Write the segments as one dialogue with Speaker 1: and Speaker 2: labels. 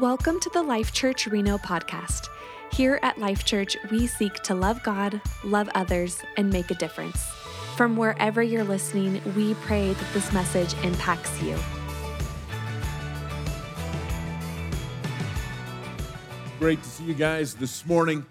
Speaker 1: Welcome to the Life Church Reno podcast. Here at Life Church, we seek to love God, love others, and make a difference. From wherever you're listening, we pray that this message impacts you.
Speaker 2: Great to see you guys this morning.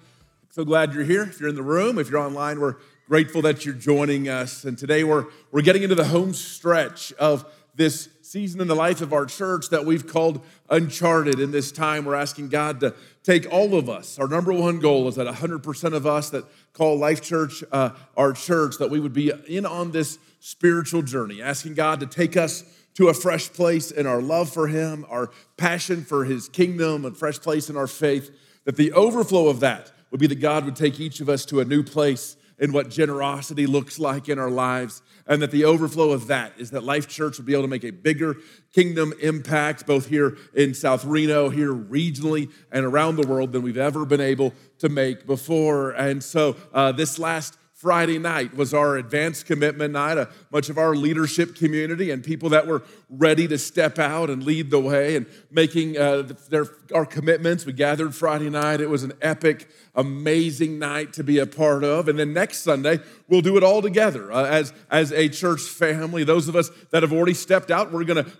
Speaker 2: So glad you're here. If you're in the room, if you're online, we're grateful that you're joining us. And today we're, we're getting into the home stretch of this season in the life of our church that we've called uncharted. In this time, we're asking God to take all of us. Our number one goal is that 100% of us that call Life Church uh, our church, that we would be in on this spiritual journey, asking God to take us to a fresh place in our love for Him, our passion for His kingdom, a fresh place in our faith, that the overflow of that would be that God would take each of us to a new place in what generosity looks like in our lives, and that the overflow of that is that Life Church will be able to make a bigger kingdom impact, both here in South Reno, here regionally, and around the world than we've ever been able to make before. And so, uh, this last Friday night was our advanced commitment night. Uh, much of our leadership community and people that were ready to step out and lead the way and making uh, their, our commitments. We gathered Friday night. It was an epic, amazing night to be a part of. And then next Sunday, we'll do it all together uh, as, as a church family. Those of us that have already stepped out, we're going to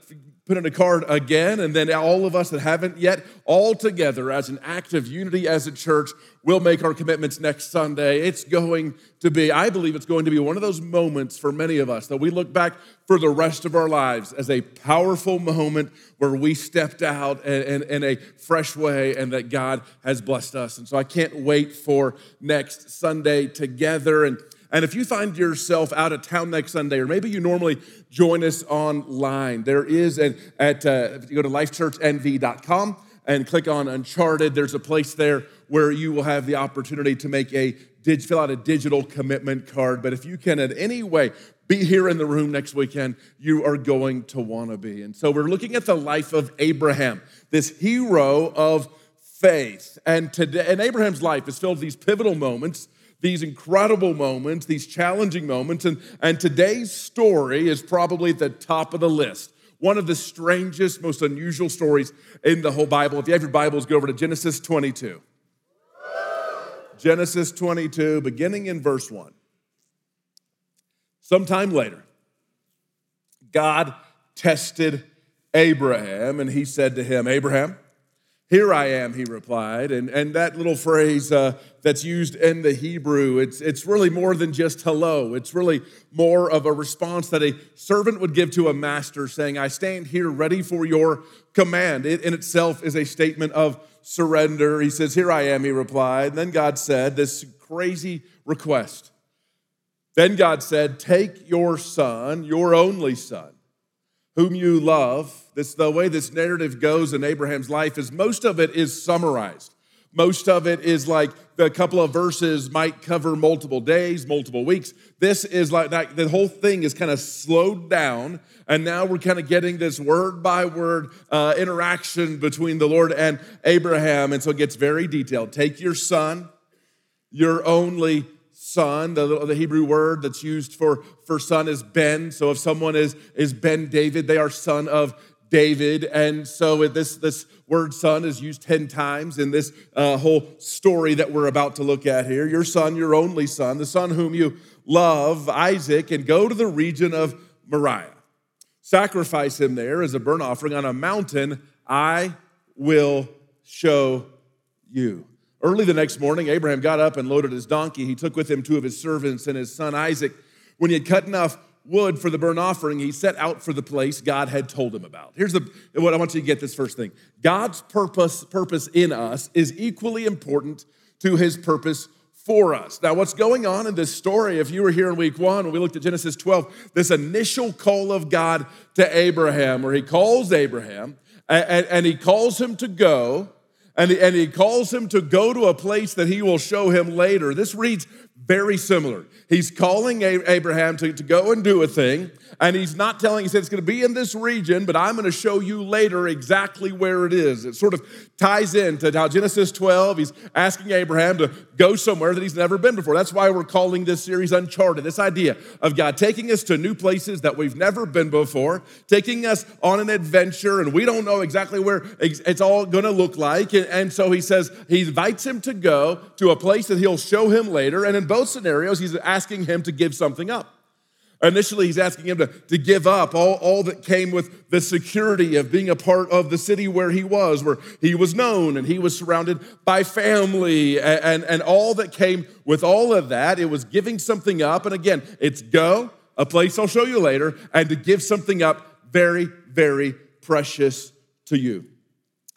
Speaker 2: put in a card again, and then all of us that haven't yet, all together as an act of unity as a church, will make our commitments next Sunday. It's going to be, I believe it's going to be one of those moments for many of us that we look back for the rest of our lives as a powerful moment where we stepped out in, in, in a fresh way and that God has blessed us. And so I can't wait for next Sunday together. And and if you find yourself out of town next Sunday, or maybe you normally join us online, there is an, at, uh, if you go to lifechurchnv.com and click on Uncharted, there's a place there where you will have the opportunity to make a, fill out a digital commitment card. But if you can in any way be here in the room next weekend, you are going to want to be. And so we're looking at the life of Abraham, this hero of faith. And today, and Abraham's life is filled with these pivotal moments these incredible moments, these challenging moments. And, and today's story is probably at the top of the list. One of the strangest, most unusual stories in the whole Bible. If you have your Bibles, go over to Genesis 22. Genesis 22, beginning in verse 1. Sometime later, God tested Abraham and he said to him, Abraham, here I am, he replied. And, and that little phrase uh, that's used in the Hebrew, it's, it's really more than just hello. It's really more of a response that a servant would give to a master saying, I stand here ready for your command. It in itself is a statement of surrender. He says, Here I am, he replied. And then God said, This crazy request. Then God said, Take your son, your only son whom you love. This the way this narrative goes in Abraham's life is most of it is summarized. Most of it is like a couple of verses might cover multiple days, multiple weeks. This is like that, the whole thing is kind of slowed down, and now we're kind of getting this word by word uh, interaction between the Lord and Abraham, and so it gets very detailed. Take your son, your only son. The, the Hebrew word that's used for, for son is Ben. So if someone is, is Ben David, they are son of David. And so this, this word son is used 10 times in this uh, whole story that we're about to look at here. Your son, your only son, the son whom you love, Isaac, and go to the region of Moriah. Sacrifice him there as a burnt offering on a mountain I will show you. Early the next morning, Abraham got up and loaded his donkey. He took with him two of his servants and his son Isaac. When he had cut enough wood for the burnt offering, he set out for the place God had told him about. Here's the, what I want you to get this first thing God's purpose, purpose in us is equally important to his purpose for us. Now, what's going on in this story, if you were here in week one, when we looked at Genesis 12, this initial call of God to Abraham, where he calls Abraham and, and he calls him to go and he, and he calls him to go to a place that he will show him later. This reads very similar. He's calling Abraham to, to go and do a thing, and he's not telling, he said, it's going to be in this region, but I'm going to show you later exactly where it is. It sort of ties into how Genesis 12, he's asking Abraham to go somewhere that he's never been before. That's why we're calling this series Uncharted. This idea of God taking us to new places that we've never been before, taking us on an adventure, and we don't know exactly where it's all going to look like. And so he says, he invites him to go to a place that he'll show him later. And in both scenarios, he's asking him to give something up. Initially, he's asking him to, to give up all, all that came with the security of being a part of the city where he was, where he was known and he was surrounded by family and, and, and all that came with all of that. It was giving something up. And again, it's go, a place I'll show you later, and to give something up very, very precious to you.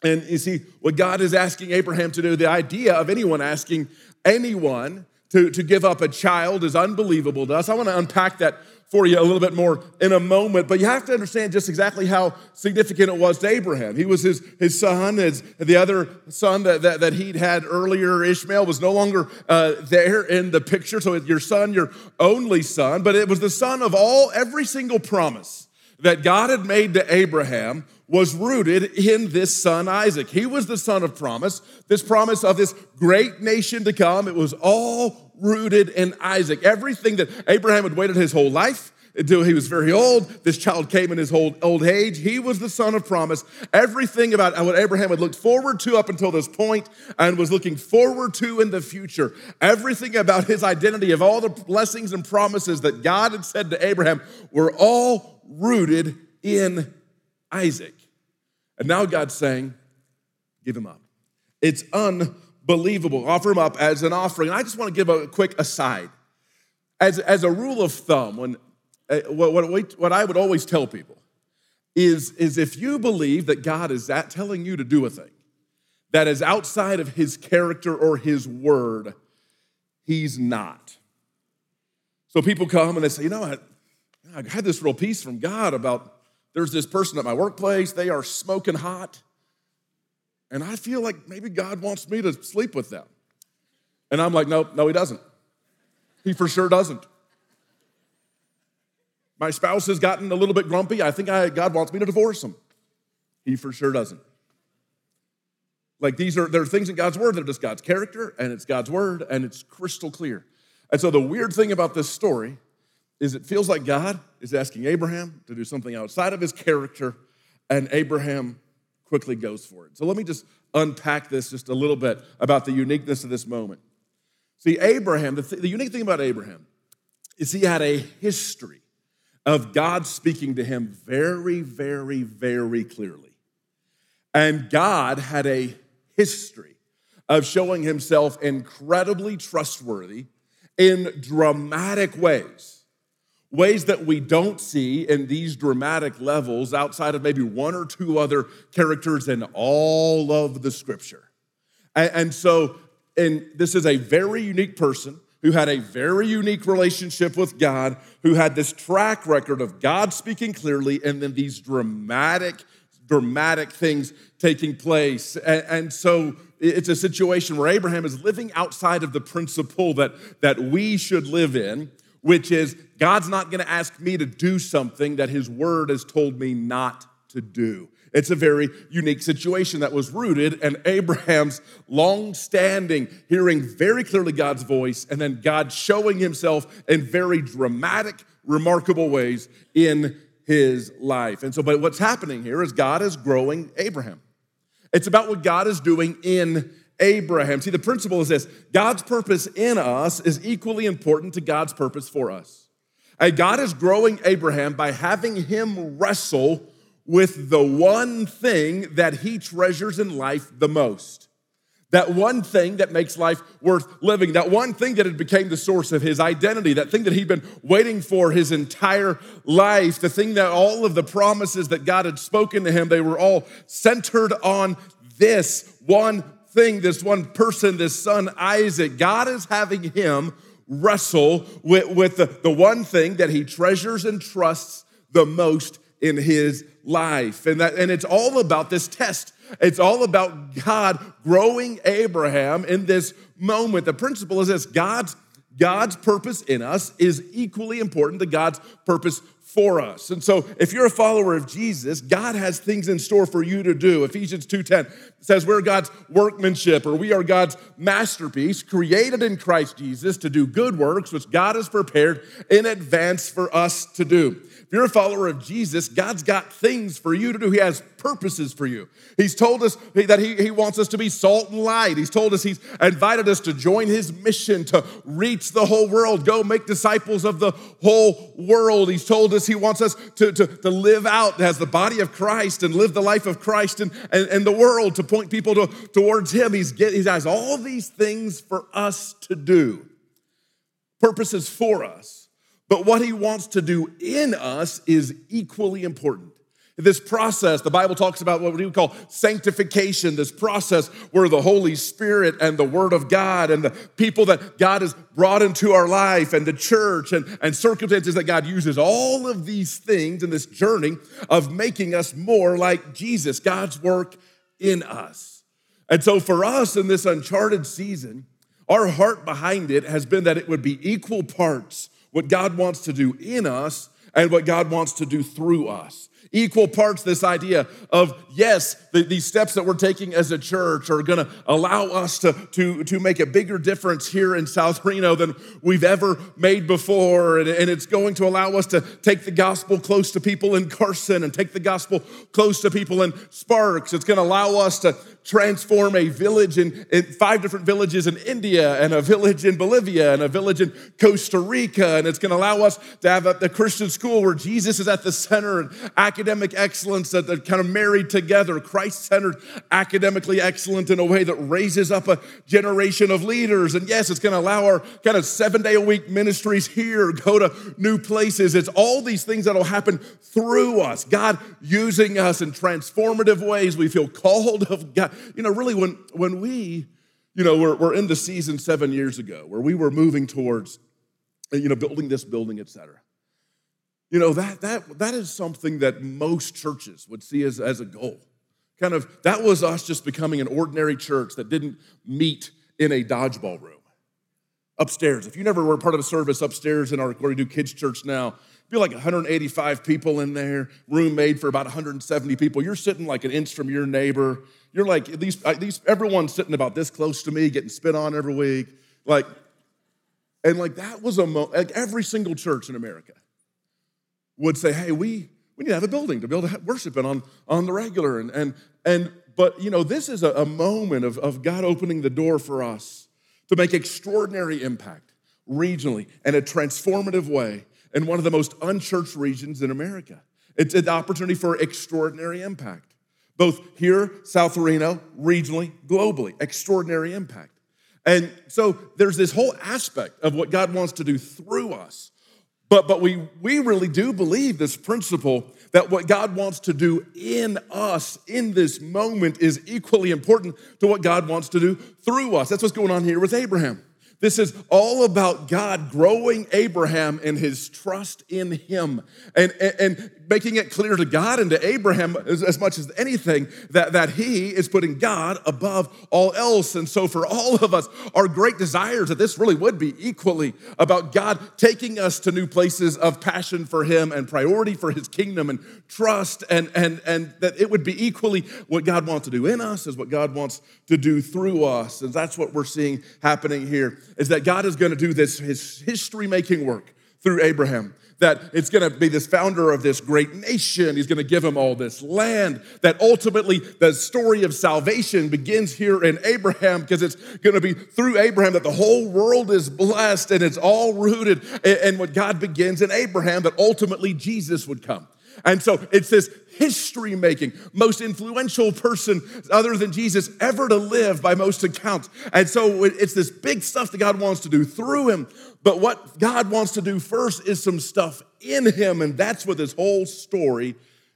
Speaker 2: And you see, what God is asking Abraham to do, the idea of anyone asking anyone to, to give up a child is unbelievable to us. I want to unpack that for you a little bit more in a moment, but you have to understand just exactly how significant it was to Abraham. He was his, his son, his, the other son that, that, that he'd had earlier, Ishmael, was no longer uh, there in the picture. So your son, your only son, but it was the son of all, every single promise that God had made to Abraham was rooted in this son Isaac. He was the son of promise, this promise of this great nation to come. It was all rooted in Isaac. Everything that Abraham had waited his whole life until he was very old. This child came in his old, old age. He was the son of promise. Everything about what Abraham had looked forward to up until this point and was looking forward to in the future. Everything about his identity of all the blessings and promises that God had said to Abraham were all rooted in Isaac. And now God's saying, give him up. It's unbelievable. Offer him up as an offering. And I just want to give a quick aside. As, as a rule of thumb, when, uh, what, what, what I would always tell people is, is if you believe that God is that telling you to do a thing that is outside of his character or his word, he's not. So people come and they say, you know, I, I had this real peace from God about there's this person at my workplace, they are smoking hot. And I feel like maybe God wants me to sleep with them. And I'm like, no, no, he doesn't. He for sure doesn't. My spouse has gotten a little bit grumpy. I think I, God wants me to divorce him. He for sure doesn't. Like these are there are things in God's word that are just God's character and it's God's word and it's crystal clear. And so the weird thing about this story is it feels like God is asking Abraham to do something outside of his character, and Abraham quickly goes for it. So let me just unpack this just a little bit about the uniqueness of this moment. See, Abraham, the, th- the unique thing about Abraham is he had a history of God speaking to him very, very, very clearly. And God had a history of showing himself incredibly trustworthy in dramatic ways ways that we don't see in these dramatic levels outside of maybe one or two other characters in all of the scripture. And, and so, and this is a very unique person who had a very unique relationship with God, who had this track record of God speaking clearly and then these dramatic, dramatic things taking place. And, and so it's a situation where Abraham is living outside of the principle that, that we should live in which is God's not going to ask me to do something that His Word has told me not to do. It's a very unique situation that was rooted in Abraham's long standing, hearing very clearly God's voice, and then God showing himself in very dramatic, remarkable ways in his life. And so, but what's happening here is God is growing Abraham. It's about what God is doing in Abraham. See, the principle is this God's purpose in us is equally important to God's purpose for us. And God is growing Abraham by having him wrestle with the one thing that he treasures in life the most. That one thing that makes life worth living, that one thing that had became the source of his identity, that thing that he'd been waiting for his entire life, the thing that all of the promises that God had spoken to him, they were all centered on this one thing, this one person, this son Isaac, God is having him wrestle with, with the, the one thing that he treasures and trusts the most in his life. And, that, and it's all about this test. It's all about God growing Abraham in this moment. The principle is this God's God's purpose in us is equally important to God's purpose for us. And so if you're a follower of Jesus, God has things in store for you to do. Ephesians 2:10 says we're God's workmanship or we are God's masterpiece created in Christ Jesus to do good works which God has prepared in advance for us to do. If you're a follower of Jesus, God's got things for you to do. He has purposes for you. He's told us that he, he wants us to be salt and light. He's told us He's invited us to join His mission to reach the whole world, go make disciples of the whole world. He's told us He wants us to, to, to live out as the body of Christ and live the life of Christ and, and, and the world to point people to, towards Him. He's get, he has all these things for us to do, purposes for us. But what he wants to do in us is equally important. This process, the Bible talks about what we would call sanctification, this process where the Holy Spirit and the Word of God and the people that God has brought into our life and the church and, and circumstances that God uses, all of these things in this journey of making us more like Jesus, God's work in us. And so for us in this uncharted season, our heart behind it has been that it would be equal parts what God wants to do in us and what God wants to do through us. Equal parts, this idea of yes, the, these steps that we're taking as a church are gonna allow us to, to, to make a bigger difference here in South Reno than we've ever made before. And, and it's going to allow us to take the gospel close to people in Carson and take the gospel close to people in Sparks. It's gonna allow us to transform a village in, in, five different villages in India and a village in Bolivia and a village in Costa Rica. And it's going to allow us to have a, Christian school where Jesus is at the center and academic excellence that they're kind of married together, Christ centered, academically excellent in a way that raises up a generation of leaders. And yes, it's going to allow our kind of seven day a week ministries here go to new places. It's all these things that'll happen through us, God using us in transformative ways. We feel called of God you know, really when, when we, you know, we're, we're in the season seven years ago where we were moving towards, you know, building this building, et cetera. You know, that, that, that is something that most churches would see as, as a goal. Kind of, that was us just becoming an ordinary church that didn't meet in a dodgeball room. Upstairs, if you never were part of a service upstairs in our, we do kids' church now, be like 185 people in there, room made for about 170 people. You're sitting like an inch from your neighbor. You're like, these, uh, these, everyone's sitting about this close to me, getting spit on every week. Like, and like that was a, mo- like every single church in America would say, hey, we, we need to have a building to able to worship in on, on the regular. And, and, and, but you know, this is a, a moment of, of God opening the door for us to make extraordinary impact regionally in a transformative way in one of the most unchurched regions in America. It's an opportunity for extraordinary impact, both here, South Reno, regionally, globally, extraordinary impact. And so there's this whole aspect of what God wants to do through us. But, but we, we really do believe this principle that what God wants to do in us in this moment is equally important to what God wants to do through us. That's what's going on here with Abraham. This is all about God growing Abraham and his trust in him. And, and, and, making it clear to God and to Abraham as, as, much as anything that, that he is putting God above all else. And so, for all of us, our great desires that this really would be equally about God taking us to new places of passion for him and priority for his kingdom and trust, and, and, and that it would be equally what God wants to do in us is what God wants to do through us. And that's what we're seeing happening here is that God is going to do this his history making work through Abraham. That it's going to be this founder of this great nation. He's going to give him all this land. That ultimately the story of salvation begins here in Abraham because it's going to be through Abraham that the whole world is blessed and it's all rooted in what God begins in Abraham, that ultimately Jesus would come. And so it's this history making, most influential person other than Jesus ever to live by most accounts. And so it's this big stuff that God wants to do through him. But what God wants to do first is some stuff in him. And that's what this whole story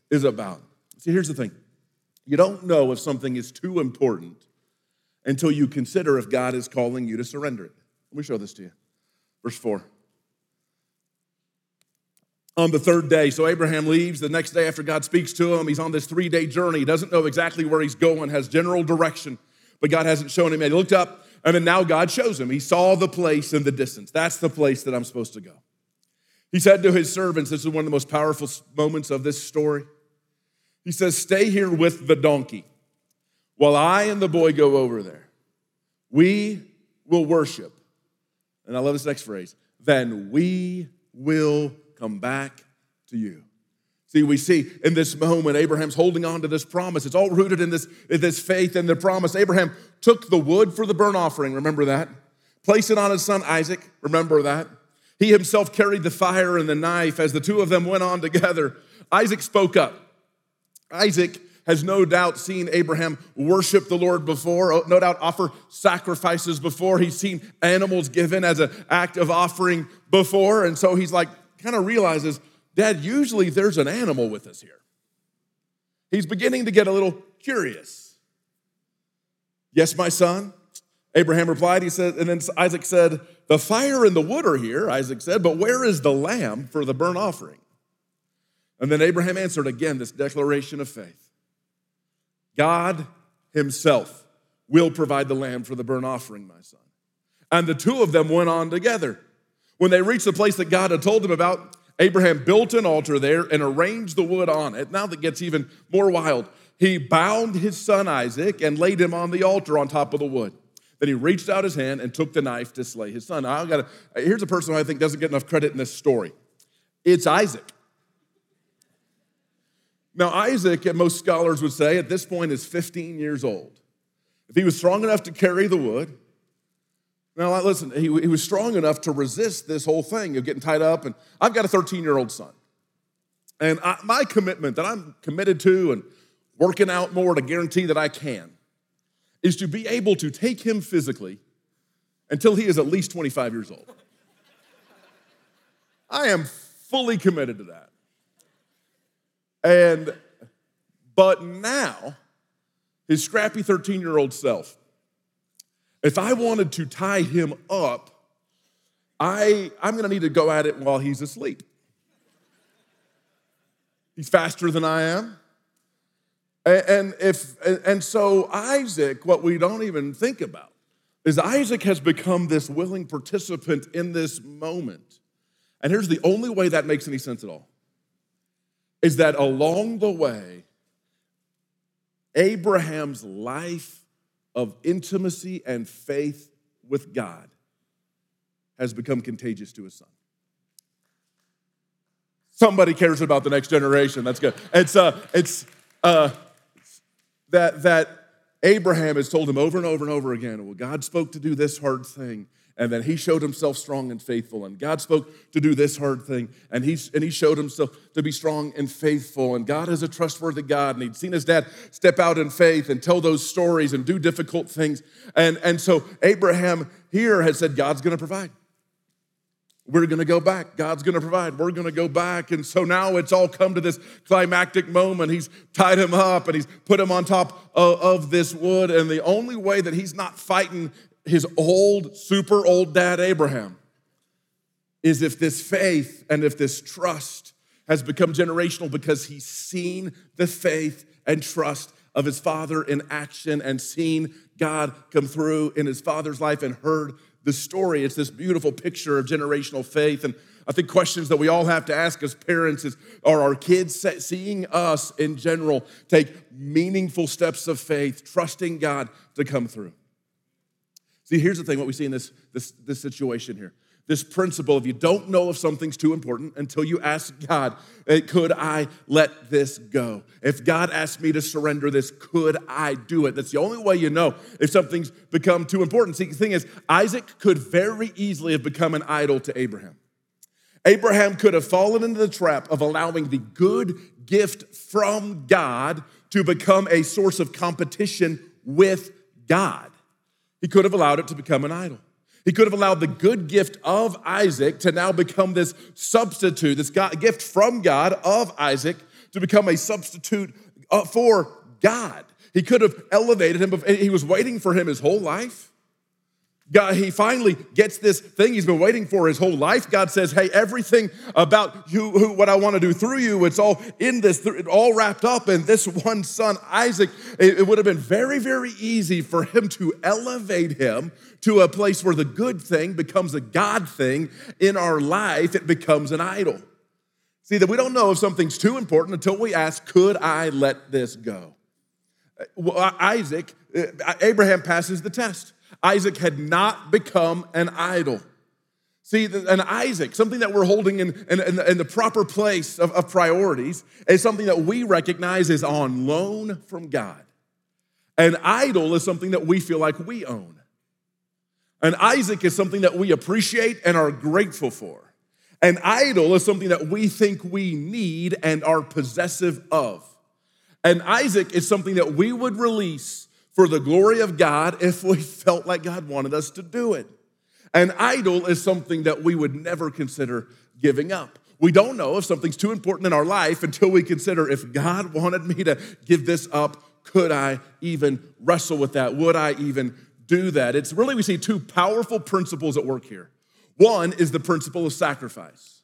Speaker 2: is about. See, here's the thing you don't know if something is too important until you consider if God is calling you to surrender it. Let me show this to you. Verse 4 on the third day. So Abraham leaves the next day after God speaks to him. He's on this three day journey. He doesn't know exactly where he's going, has general direction, but God hasn't shown him yet. He looked up And then now God shows him. He saw the place in the distance. That's the place that I'm supposed to go. He said to his servants, this is one of the most powerful moments of this story. He says, Stay here with the donkey while I and the boy go over there. We will worship. And I love this next phrase then we will come back to you. See, we see in this moment, Abraham's holding on to this promise. It's all rooted in this, in this faith and the promise. Abraham took the wood for the burnt offering, remember that? Placed it on his son Isaac, remember that? He himself carried the fire and the knife as the two of them went on together. Isaac spoke up. Isaac has no doubt seen Abraham worship the Lord before, oh, no doubt offer sacrifices before. He's seen animals given as an act of offering before. And so he's like, kind of realizes Dad, usually there's an animal with us here. He's beginning to get a little curious. Yes, my son. Abraham replied, he said, and then Isaac said, The fire and the wood are here, Isaac said, but where is the lamb for the burnt offering? And then Abraham answered again this declaration of faith God himself will provide the lamb for the burnt offering, my son. And the two of them went on together. When they reached the place that God had told them about, Abraham built an altar there and arranged the wood on it. Now that gets even more wild. He bound his son Isaac and laid him on the altar on top of the wood. Then he reached out his hand and took the knife to slay his son. I gotta, here's a person who I think doesn't get enough credit in this story. It's Isaac. Now, Isaac, most scholars would say, at this point is 15 years old. If he was strong enough to carry the wood, now, listen, he, he was strong enough to resist this whole thing of getting tied up. And I've got a 13 year old son. And I, my commitment that I'm committed to and working out more to guarantee that I can is to be able to take him physically until he is at least 25 years old. I am fully committed to that. And, but now, his scrappy 13 year old self if I wanted to tie him up, I, I'm gonna need to go at it while he's asleep. He's faster than I am. And if and so Isaac, what we don't even think about is Isaac has become this willing participant in this moment. And here's the only way that makes any sense at all is that along the way, Abraham's life of intimacy and faith with God has become contagious to his son. Somebody cares about the next generation. That's good. It's uh, it's uh, that that Abraham has told him over and over and over again. Well, God spoke to do this hard thing, and then he showed himself strong and faithful. And God spoke to do this hard thing, and he, and he showed himself to be strong and faithful. And God is a trustworthy God. And he'd seen his dad step out in faith and tell those stories and do difficult things. And, and so Abraham here has said, God's going to provide. We're going to go back. God's going to provide. We're going to go back. And so now it's all come to this climactic moment. He's tied him up and he's put him on top of, of this wood. And the only way that he's not fighting his old, super old dad, Abraham, is if this faith and if this trust has become generational because he's seen the faith and trust of his father in action and seen God come through in his father's life and heard the story. It's this beautiful picture of generational faith. And I think questions that we all have to ask as parents is are our kids seeing us in general take meaningful steps of faith, trusting God to come through? See, here's the thing what we see in this, this, this situation here. This principle if you don't know if something's too important until you ask God, could I let this go? If God asked me to surrender this, could I do it? That's the only way you know if something's become too important. See, the thing is, Isaac could very easily have become an idol to Abraham. Abraham could have fallen into the trap of allowing the good gift from God to become a source of competition with God. He could have allowed it to become an idol. He could have allowed the good gift of Isaac to now become this substitute, this gift from God of Isaac to become a substitute uh, for God. He could have elevated him. He was waiting for him his whole life. God, he finally gets this thing he's been waiting for his whole life. God says, Hey, everything about you, who, what I want to do through you, it's all in this, all wrapped up in this one son, Isaac. It, it would have been very, very easy for him to elevate him to a place where the good thing becomes a God thing in our life, it becomes an idol. See, that we don't know if something's too important until we ask, Could I let this go? Well, Isaac, uh, Abraham passes the test. Isaac had not become an idol. See, an Isaac, something that we're holding in, in, in the proper place of, of priorities, is something that we recognize is on loan from God. An idol is something that we feel like we own. An Isaac is something that we appreciate and are grateful for. An idol is something that we think we need and are possessive of. An Isaac is something that we would release for the glory of God if we felt like God wanted us to do it. An idol is something that we would never consider giving up. We don't know if something's too important in our life until we consider if God wanted me to give this up, could I even wrestle with that? Would I even do that? It's really, we see two powerful principles at work here. One is the principle of sacrifice.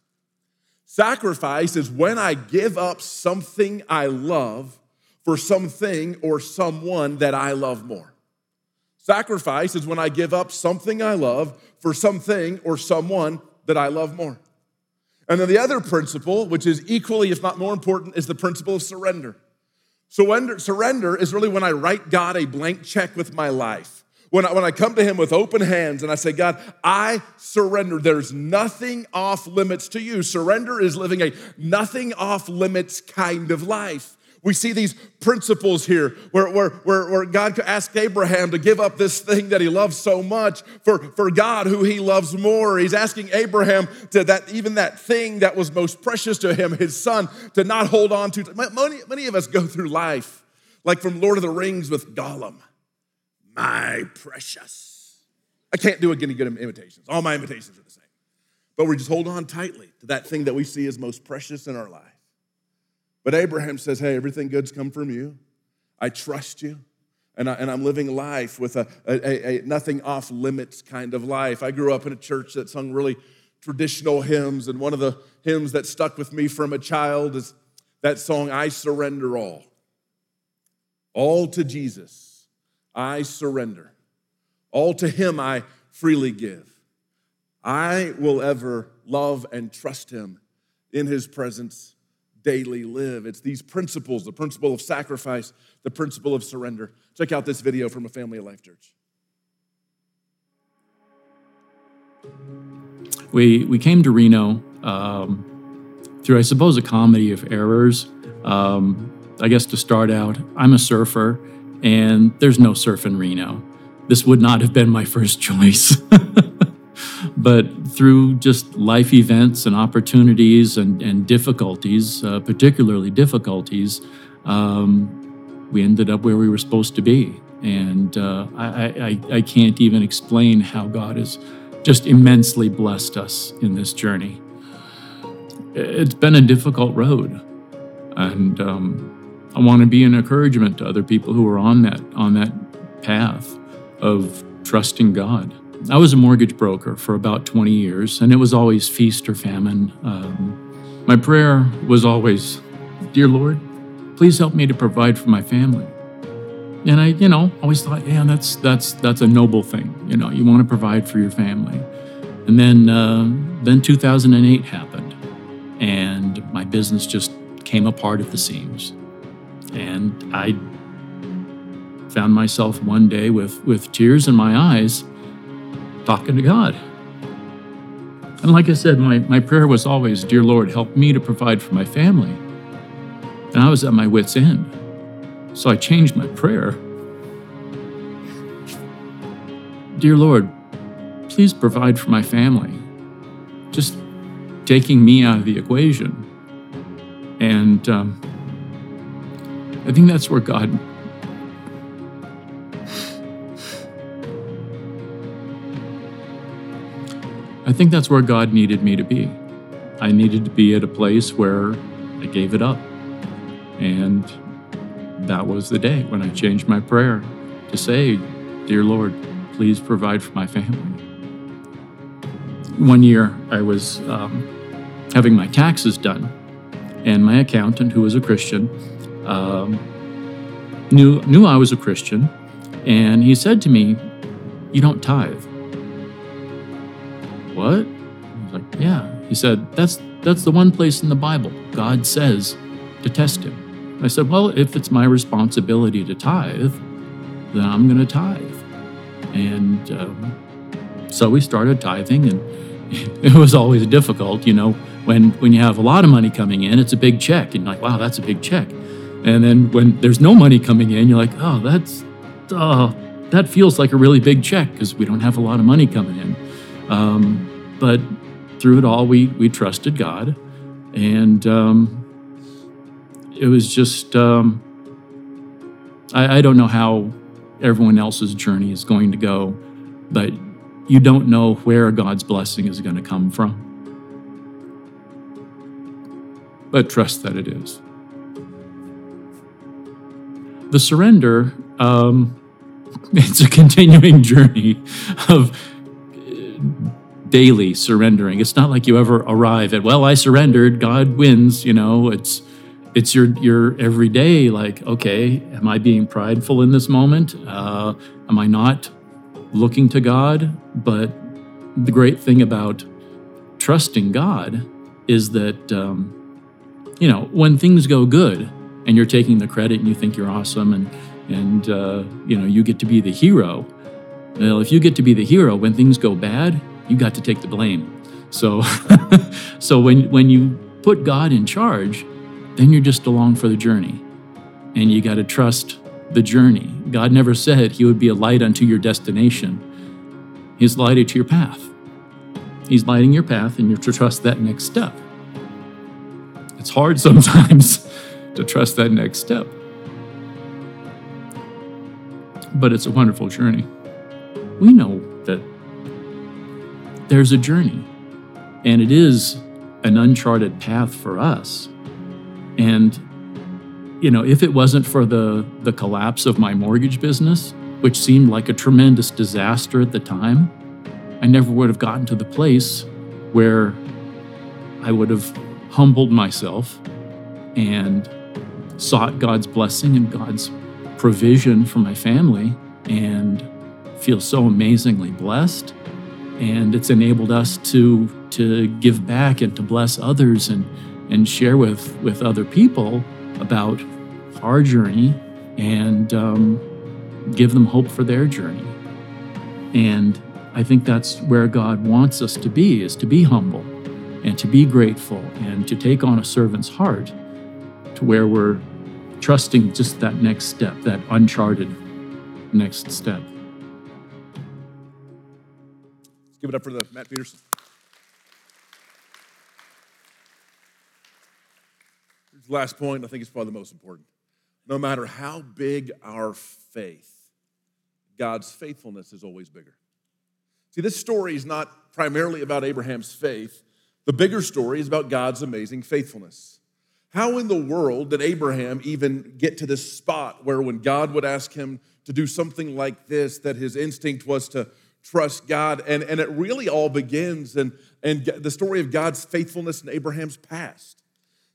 Speaker 2: Sacrifice is when I give up something I love for something or someone that I love more. Sacrifice is when I give up something I love for something or someone that I love more. And then the other principle, which is equally, if not more important, is the principle of surrender. Surrender, surrender is really when I write God a blank check with my life. When I, when I come to Him with open hands and I say, God, I surrender. There's nothing off limits to you. Surrender is living a nothing off limits kind of life. We see these principles here where, where, where, where, God asked Abraham to give up this thing that he loves so much for, for God who he loves more. He's asking Abraham to that even that thing that was most precious to him, his son, to not hold on to. Many, many of us go through life like from Lord of the Rings with Gollum, my precious. I can't do any good imitations. All my imitations are the same. But we just hold on tightly to that thing that we see as most precious in our life. But Abraham says, Hey, everything good's come from you. I trust you. And, I, am living life with a, a, a nothing off limits kind of life. I grew up in a church that sung really traditional hymns, and one of the hymns that stuck with me from a child is that song, I Surrender All. All to Jesus, I surrender. All to Him I freely give. I will ever love and trust Him in His presence daily live. It's these principles the principle of sacrifice, the principle of surrender. Check out this video from a family of Life Church.
Speaker 3: We, we came to Reno um, through, I suppose, a comedy of errors. Um, I guess to start out, I'm a surfer, and there's no surf in Reno. This would not have been my first choice. But through just life events and opportunities and, and difficulties, uh, particularly difficulties, um, we ended up where we were supposed to be. And uh, I, I, I can't even explain how God has just immensely blessed us in this journey. It's been a difficult road, and um, I want to be an encouragement to other people who are on that on that path of trusting God. I was a mortgage broker for about 20 years, and it was always feast or famine. Um, my prayer was always, Dear Lord, please help me to provide for my family. And I, you know, always thought, yeah, that's that's that's a noble thing. You know, you want to provide for your family. And then uh, then 2008 happened, and my business just came apart at the seams. And I found myself one day with with tears in my eyes talking to God. And like I said, my, my prayer was always, Dear Lord, help me to provide for my family. And I was at my wits' end. So I changed my prayer. Dear Lord, please provide for my family. Just taking me out of the equation. And um, I think that's where God I think that's where God needed me to be. I needed to be at a place where I gave it up. And that was the day when I changed my prayer to say, Dear Lord, please provide for my family. One year, I was um, having my taxes done, and my accountant, who was a Christian, um, knew knew I was a Christian, and he said to me, "You don't tithe." He said, "That's that's the one place in the Bible God says to test him." I said, "Well, if it's my responsibility to tithe, then I'm going to tithe." And um, so we started tithing, and it was always difficult, you know. When when you have a lot of money coming in, it's a big check, and you're like, "Wow, that's a big check." And then when there's no money coming in, you're like, "Oh, that's oh, that feels like a really big check because we don't have a lot of money coming in." Um, but through it all, we we trusted God, and um, it was just um, I, I don't know how everyone else's journey is going to go, but you don't know where God's blessing is going to come from. But trust that it is. The surrender, um, it's a continuing journey of daily surrendering. It's not like you ever arrive at, well, I surrendered, God wins, you know, it's it's your your everyday like okay am i being prideful in this moment? Uh, am i not looking to god? But the great thing about trusting god is that um, you know when things go good and you're taking the credit and you think you're awesome and and uh, you know you get to be the hero. Well if you get to be the hero when things go bad you got to take the blame so so when when you put god in charge then you're just along for the journey. And you got to trust the journey. God never said He would be a light unto your destination, He's lighted to your path. He's lighting your path, and you're to trust that next step. It's hard sometimes to trust that next step, but it's a wonderful journey. We know that there's a journey, and it is an uncharted path for us. And you know, if it wasn't for the the collapse of my mortgage business, which seemed like a tremendous disaster at the time, I never would have gotten to the place where I would have humbled myself and sought God's blessing and God's provision for my family and feel so amazingly blessed and it's enabled us to to give back and to bless others and and share with with other people about our journey and um, give them hope for their journey. And I think that's where God wants us to be: is to be humble and to be grateful and to take on a servant's heart, to where we're trusting just that next step, that uncharted next step.
Speaker 2: Give it up for the Matt Peterson. last point, I think it's probably the most important. No matter how big our faith, God's faithfulness is always bigger. See, this story is not primarily about Abraham's faith. The bigger story is about God's amazing faithfulness. How in the world did Abraham even get to this spot where when God would ask him to do something like this, that his instinct was to trust God? And, and it really all begins in, in the story of God's faithfulness in Abraham's past.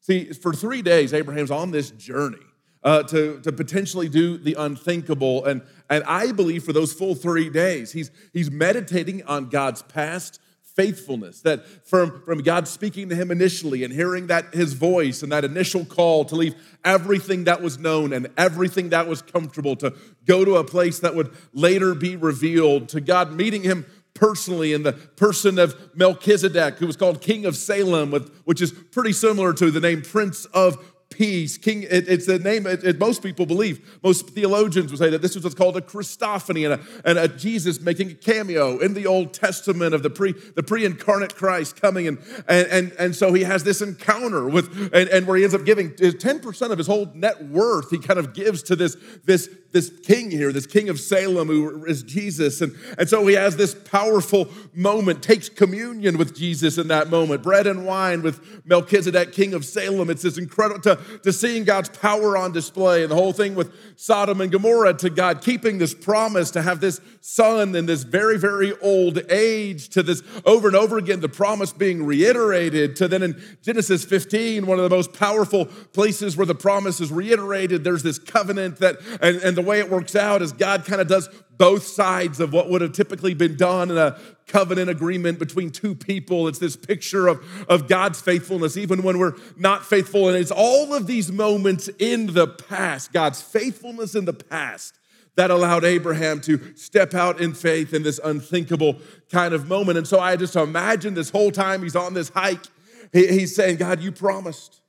Speaker 2: See, for three days, Abraham's on this journey. Uh, to, to potentially do the unthinkable. And, and I believe for those full three days, he's, he's meditating on God's past faithfulness. That from, from God speaking to him initially and hearing that his voice and that initial call to leave everything that was known and everything that was comfortable, to go to a place that would later be revealed, to God meeting him personally in the person of Melchizedek, who was called King of Salem, with, which is pretty similar to the name Prince of peace. King, it, it's the name it, it, most people believe. Most theologians would say that this was what's called a Christophany and a, and a Jesus making a cameo in the Old Testament of the pre the pre-incarnate Christ coming and and and, and so he has this encounter with and, and where he ends up giving 10% of his whole net worth he kind of gives to this this this king here, this king of Salem who is Jesus. And, and so he has this powerful moment, takes communion with Jesus in that moment, bread and wine with Melchizedek, king of Salem. It's this incredible to to seeing God's power on display and the whole thing with Sodom and Gomorrah to God keeping this promise to have this son in this very, very old age to this over and over again, the promise being reiterated to then in Genesis 15, one of the most powerful places where the promise is reiterated. There's this covenant that, and, and the way it works out is God kind of does both sides of what would have typically been done in a covenant agreement between two people. It's this picture of, of God's faithfulness, even when we're not faithful. And it's all of these moments in the past, God's faithfulness in the past, that allowed Abraham to step out in faith in this unthinkable kind of moment. And so I just imagine this whole time he's on this hike, he, he's saying, God, you promised.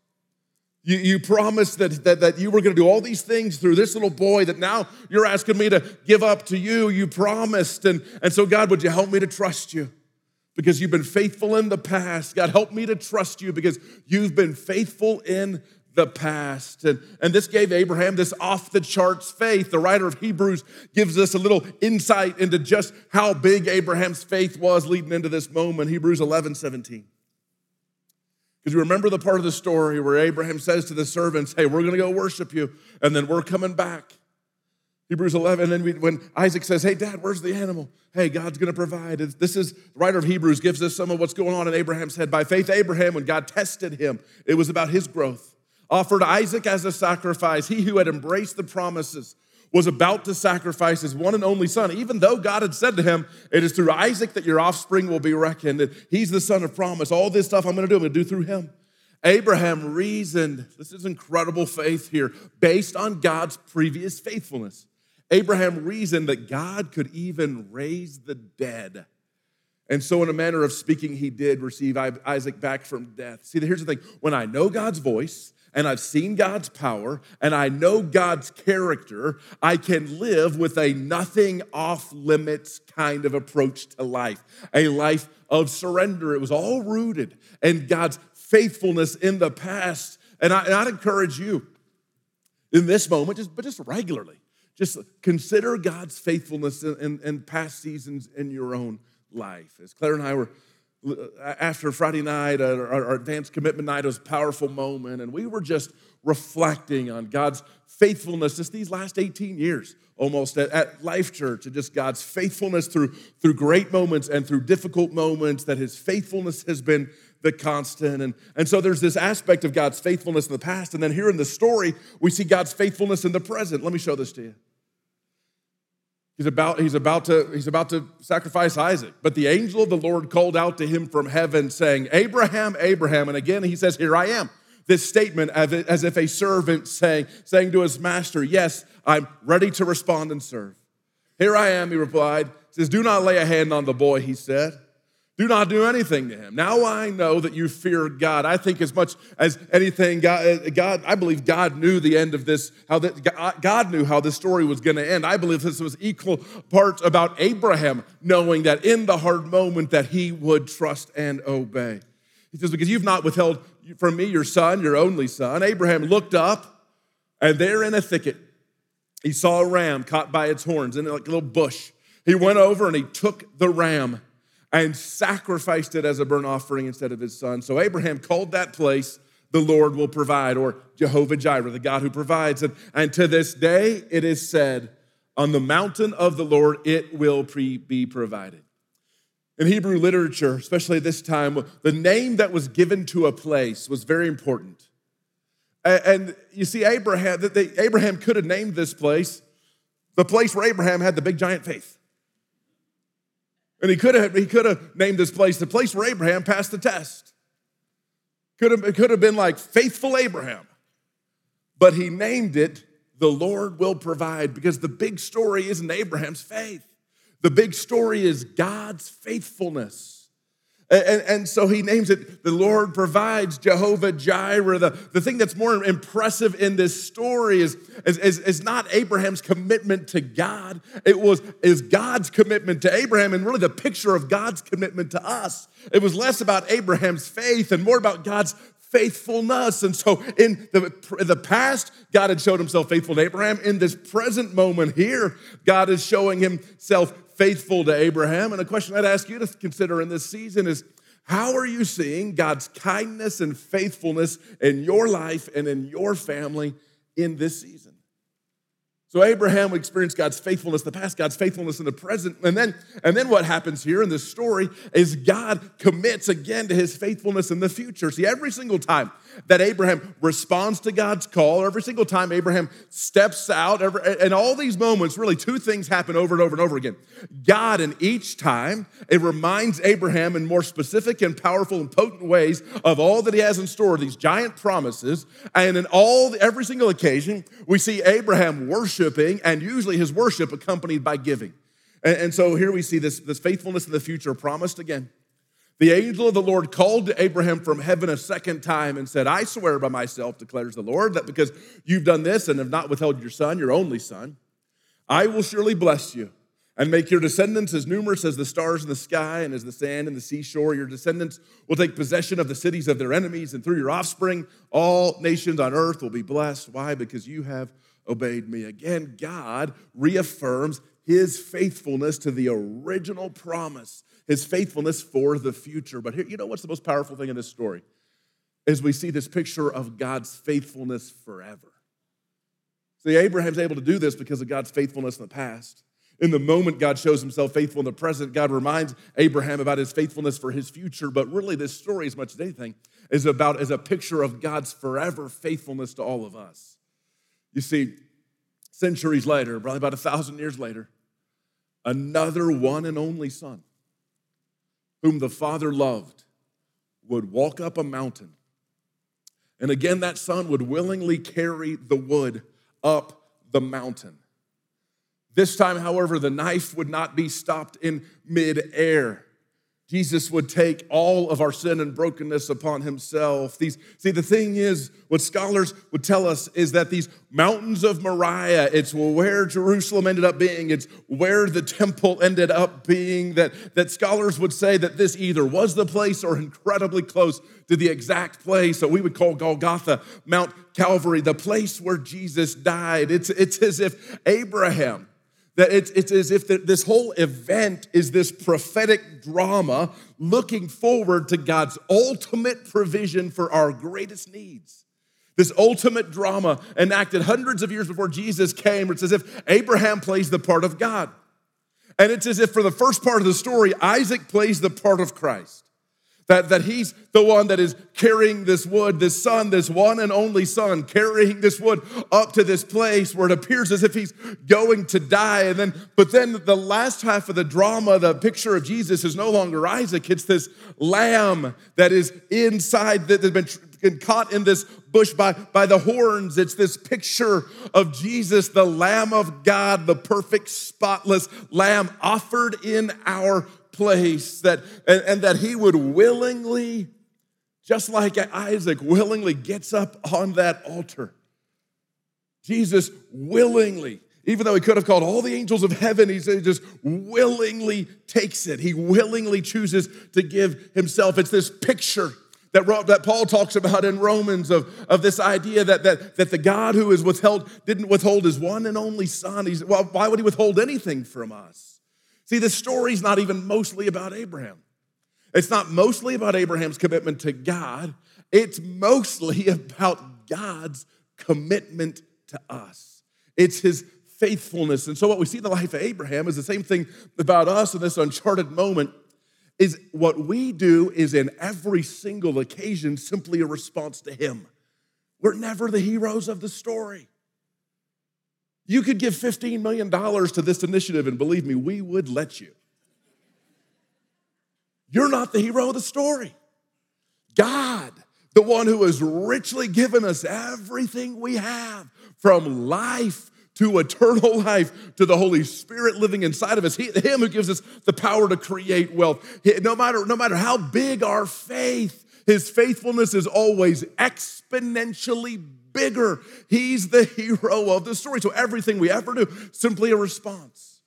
Speaker 2: You, you promised that, that, that you were going to do all these things through this little boy that now you're asking me to give up to you. You promised. And, and so, God, would you help me to trust you? Because you've been faithful in the past. God, help me to trust you because you've been faithful in the past. And, and this gave Abraham this off the charts faith. The writer of Hebrews gives us a little insight into just how big Abraham's faith was leading into this moment. Hebrews 11 17. Because you remember the part of the story where Abraham says to the servants, Hey, we're going to go worship you, and then we're coming back. Hebrews 11, and then we, when Isaac says, Hey, Dad, where's the animal? Hey, God's going to provide. This is, the writer of Hebrews gives us some of what's going on in Abraham's head. By faith, Abraham, when God tested him, it was about his growth. Offered Isaac as a sacrifice, he who had embraced the promises was about to sacrifice his one and only son, even though God had said to him, It is through Isaac that your offspring will be reckoned, he's the son of promise. All this stuff I'm gonna do, I'm gonna do through him. Abraham reasoned, this is incredible faith here, based on God's previous faithfulness. Abraham reasoned that God could even raise the dead. And so, in a manner of speaking, he did receive Isaac back from death. See, here's the thing when I know God's voice, and I've seen God's power and I know God's character, I can live with a nothing off limits kind of approach to life, a life of surrender. It was all rooted in God's faithfulness in the past. And, I, would encourage you in this moment, just, but just regularly, just consider God's faithfulness in, in, in past seasons in your own life. As Claire and I were after Friday night, our, our advanced commitment night was a powerful moment, and we were just reflecting on God's faithfulness just these last 18 years almost at, at, Life Church, and just God's faithfulness through, through great moments and through difficult moments, that His faithfulness has been the constant. And, and so there's this aspect of God's faithfulness in the past, and then here in the story, we see God's faithfulness in the present. Let me show this to you. He's about, he's, about to, he's about to sacrifice Isaac. But the angel of the Lord called out to him from heaven, saying, Abraham, Abraham. And again, he says, Here I am. This statement as if a servant saying, saying to his master, Yes, I'm ready to respond and serve. Here I am, he replied. He says, Do not lay a hand on the boy, he said. Do not do anything to him. Now I know that you fear God. I think as much as anything, God, uh, God I believe God knew the end of this, how that uh, God knew how this story was going to end. I believe this was equal parts about Abraham knowing that in the hard moment that he would trust and obey. He says, because you've not withheld from me your son, your only son. Abraham looked up, and there in a thicket, he saw a ram caught by its horns in like a little bush. He went over and he took the ram and sacrificed it as a burnt offering instead of his son. So Abraham called that place the Lord will provide, or Jehovah Jireh, the God who provides. And, and to this day, it is said, on the mountain of the Lord, it will pre- be provided. In Hebrew literature, especially this time, the name that was given to a place was very important. And, you see, Abraham, Abraham could have named this place the place where Abraham had the big giant faith. And he could have, he could have named this place the place where Abraham passed the test. Could have, it could have been like faithful Abraham. But he named it the Lord will provide because the big story isn't Abraham's faith. The big story is God's faithfulness. And, and, so he names it the Lord provides, Jehovah Jireh. The, the thing that's more impressive in this story is, is, is, is, not Abraham's commitment to God. It was is God's commitment to Abraham and really the picture of God's commitment to us. It was less about Abraham's faith and more about God's faithfulness. And so in the, in the past, God had showed himself faithful to Abraham. In this present moment here, God is showing himself faithful to Abraham. And a question I'd ask you to consider in this season is How are you seeing God's kindness and faithfulness in your life and in your family in this season? So Abraham experienced God's faithfulness in the past, God's faithfulness in the present. And then, and then what happens here in this story is God commits again to his faithfulness in the future. See, every single time that Abraham responds to God's call, every single time Abraham steps out, every, and all these moments, really two things happen over and over and over again. God, in each time, it reminds Abraham in more specific and powerful and potent ways of all that he has in store, these giant promises. And in all, every single occasion, we see Abraham worship worshiping, and usually his worship accompanied by giving. And, and so here we see this, this faithfulness in the future promised again. The angel of the Lord called to Abraham from heaven a second time and said, I swear by myself, declares the Lord, that because you've done this and have not withheld your son, your only son, I will surely bless you and make your descendants as numerous as the stars in the sky and as the sand in the seashore. Your descendants will take possession of the cities of their enemies, and through your offspring, all nations on earth will be blessed. Why? Because you have obeyed me. Again, God reaffirms his faithfulness to the original promise, his faithfulness for the future. But here, you know what's the most powerful thing in this story? Is we see this picture of God's faithfulness forever. See, Abraham's able to do this because of God's faithfulness in the past. In the moment, God shows himself faithful in the present. God reminds Abraham about his faithfulness for his future. But really, this story, as much as anything, is about as a picture of God's forever faithfulness to all of us. You see, centuries later, probably about a thousand years later, another one and only son, whom the father loved, would walk up a mountain. And again, that son would willingly carry the wood up the mountain. This time, however, the knife would not be stopped in midair. Jesus would take all of our sin and brokenness upon himself. These, see, the thing is, what scholars would tell us is that these mountains of Moriah, it's where Jerusalem ended up being, it's where the temple ended up being, that, that scholars would say that this either was the place or incredibly close to the exact place that we would call Golgotha, Mount Calvary, the place where Jesus died. It's, it's as if Abraham, that it's, it's as if the, this whole event is this prophetic drama looking forward to God's ultimate provision for our greatest needs. This ultimate drama enacted hundreds of years before Jesus came. It's as if Abraham plays the part of God. And it's as if for the first part of the story, Isaac plays the part of Christ. That, that he's the one that is carrying this wood, this son, this one and only son, carrying this wood up to this place where it appears as if he's going to die. And then, but then the last half of the drama, the picture of Jesus is no longer Isaac, it's this lamb that is inside, that has been, been caught in this bush by, by the horns. It's this picture of Jesus, the Lamb of God, the perfect, spotless lamb offered in our place that and, and that he would willingly just like Isaac willingly gets up on that altar Jesus willingly even though he could have called all the angels of heaven, he just willingly takes it. He willingly chooses to give himself. It's this picture that, that Paul talks about in Romans of, of this idea that, that, that the God who is withheld didn't withhold his one and only son. He's, well, why would he withhold anything from us? See, the story's not even mostly about Abraham. It's not mostly about Abraham's commitment to God, it's mostly about God's commitment to us. It's his faithfulness. And so, what we see in the life of Abraham is the same thing about us in this uncharted moment. Is what we do is in every single occasion simply a response to him. We're never the heroes of the story. You could give $15 million to this initiative, and believe me, we would let you. You're not the hero of the story. God, the one who has richly given us everything we have from life to eternal life to the Holy Spirit living inside of us. He, him who gives us the power to create wealth. No matter, no matter how big our faith, his faithfulness is always exponentially bigger. He's the hero of the story. So everything we ever do, simply a response.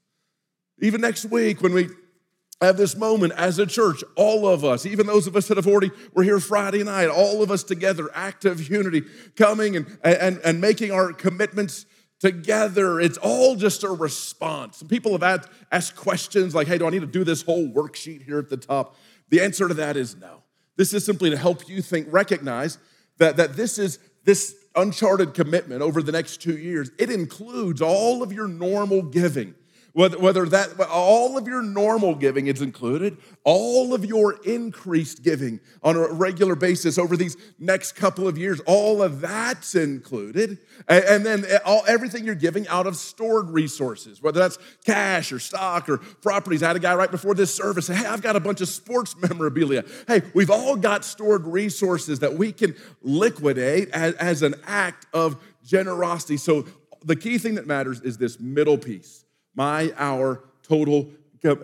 Speaker 2: Even next week, when we have this moment as a church, all of us, even those of us that have already were here Friday night, all of us together, active unity, coming and, and, and making our commitments together. It's all just a response. Some people have asked, asked questions like, hey, do I need to do this whole worksheet here at the top? The answer to that is no. This is simply to help you think, recognize that, that this is this uncharted commitment over the next two years. It includes all of your normal giving whether, whether that, all of your normal giving is included, all of your increased giving on a regular basis over these next couple of years, all of that's included. And, and then eh, all, everything you're giving out of stored resources, whether that's cash or stock or properties. I had a guy right before this service say, Hey, I've got a bunch of sports memorabilia. Hey, we've all got stored resources that we can liquidate as, as an act of generosity. So the key thing that matters is this middle piece my, our total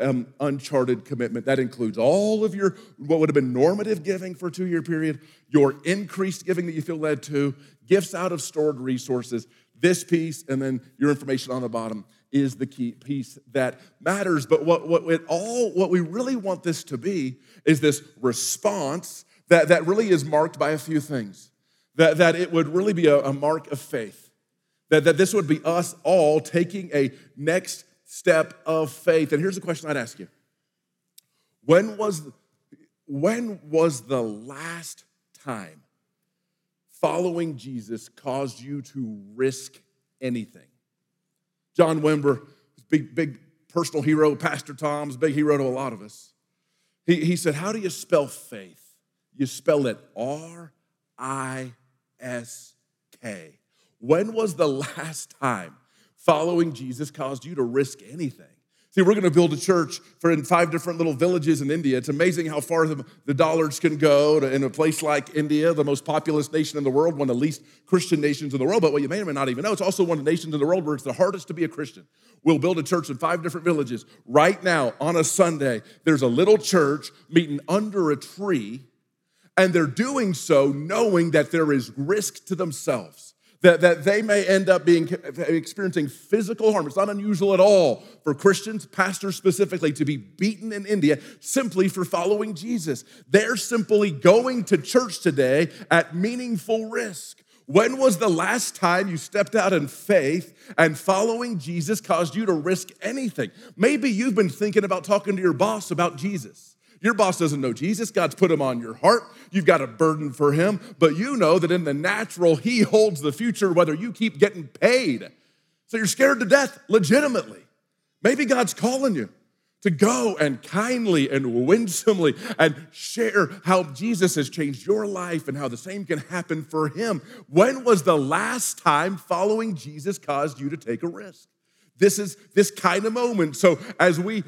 Speaker 2: um, uncharted commitment. That includes all of your, what would have been normative giving for a two year period, your increased giving that you feel led to, gifts out of stored resources. This piece, and then your information on the bottom is the key piece that matters. But what, what it all, what we really want this to be is this response that, that really is marked by a few things. That, that it would really be a, a mark of faith that, that this would be us all taking a next step of faith. And here's a question I'd ask you When was, when was the last time following Jesus caused you to risk anything? John Wimber, big, big personal hero, Pastor Tom's big hero to a lot of us. He, he said, How do you spell faith? You spell it R I S K. When was the last time following Jesus caused you to risk anything? See, we're going to build a church for in five different little villages in India. It's amazing how far the, the dollars can go to, in a place like India, the most populous nation in the world, one of the least Christian nations in the world. But what you may or may not even know, it's also one of the nations in the world where it's the hardest to be a Christian. We'll build a church in five different villages. Right now, on a Sunday, there's a little church meeting under a tree, and they're doing so knowing that there is risk to themselves that, that they may end up being experiencing physical harm. It's not unusual at all for Christians, pastors specifically, to be beaten in India simply for following Jesus. They're simply going to church today at meaningful risk. When was the last time you stepped out in faith and following Jesus caused you to risk anything? Maybe you've been thinking about talking to your boss about Jesus. Your boss doesn't know Jesus. God's put him on your heart. You've got a burden for him, but you know that in the natural, he holds the future whether you keep getting paid. So you're scared to death legitimately. Maybe God's calling you to go and kindly and winsomely and share how Jesus has changed your life and how the same can happen for him. When was the last time following Jesus caused you to take a risk? This is this kind of moment. So, as we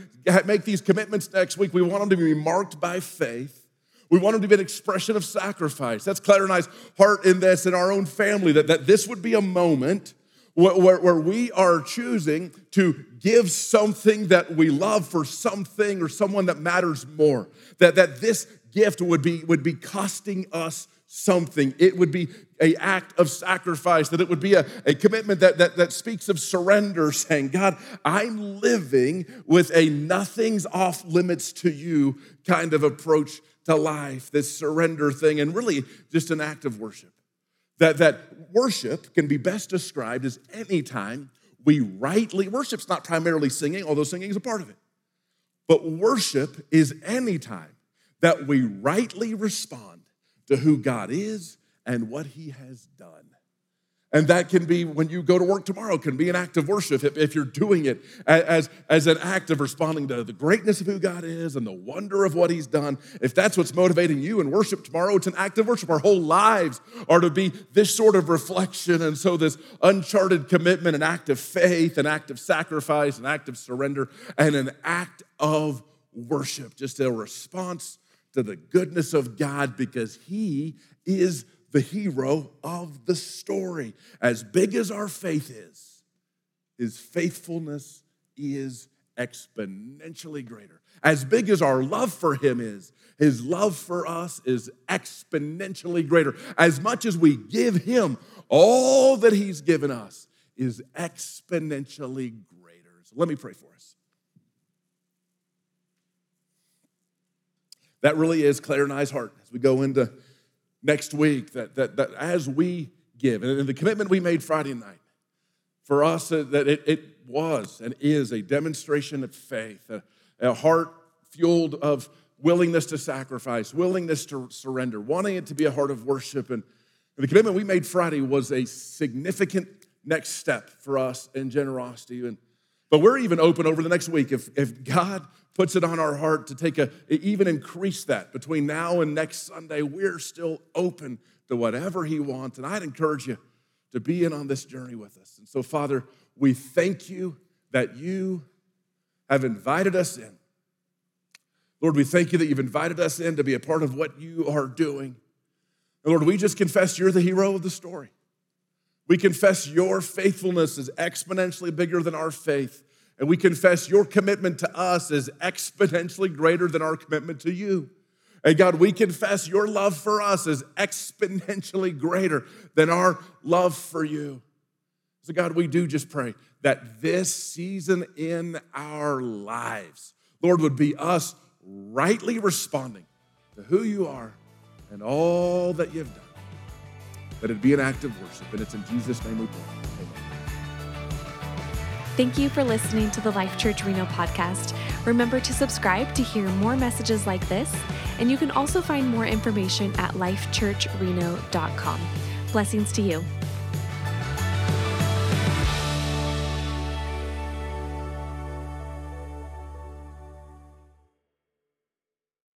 Speaker 2: make these commitments next week, we want them to be marked by faith. We want them to be an expression of sacrifice. That's Claire and I's heart in this, in our own family, that, that this would be a moment where, where, where we are choosing to give something that we love for something or someone that matters more. That, that this gift would be, would be costing us something. It would be a act of sacrifice, that it would be a, a commitment that, that, that speaks of surrender, saying, God, I'm living with a nothing's off limits to you kind of approach to life, this surrender thing, and really just an act of worship. That, that worship can be best described as any time we rightly, worship's not primarily singing, although singing is a part of it. But worship is any time that we rightly respond to who God is and what He has done. And that can be when you go to work tomorrow, can be an act of worship if, if you're doing it as, as an act of responding to the greatness of who God is and the wonder of what He's done. If that's what's motivating you in worship tomorrow, it's an act of worship. Our whole lives are to be this sort of reflection. And so, this uncharted commitment, an act of faith, an act of sacrifice, an act of surrender, and an act of worship, just a response to the goodness of God because He is the hero of the story. As big as our faith is, His faithfulness is exponentially greater. As big as our love for Him is, His love for us is exponentially greater. As much as we give Him, all that He's given us is exponentially greater. So let me pray for us. That really is Claire and I's heart as we go into next week. That, that, that as we give, and the commitment we made Friday night, for us, uh, that it, it was and is a demonstration of faith, a, a heart fueled of willingness to sacrifice, willingness to surrender, wanting it to be a heart of worship. And the commitment we made Friday was a significant next step for us in generosity. And, but we're even open over the next week. If, if God puts it on our heart to take a, even increase that between now and next Sunday, we're still open to whatever He wants. And I'd encourage you to be in on this journey with us. And so, Father, we thank you that you have invited us in. Lord, we thank you that you've invited us in to be a part of what you are doing. And Lord, we just confess you're the hero of the story. We confess your faithfulness is exponentially bigger than our faith. And we confess your commitment to us is exponentially greater than our commitment to you. And God, we confess your love for us is exponentially greater than our love for you. So, God, we do just pray that this season in our lives, Lord, would be us rightly responding to who you are and all that you've done. That it be an act of worship. And it's in Jesus' name we pray.
Speaker 1: Thank you for listening to the Life Church Reno podcast. Remember to subscribe to hear more messages like this, and you can also find more information at lifechurchreno.com. Blessings to you.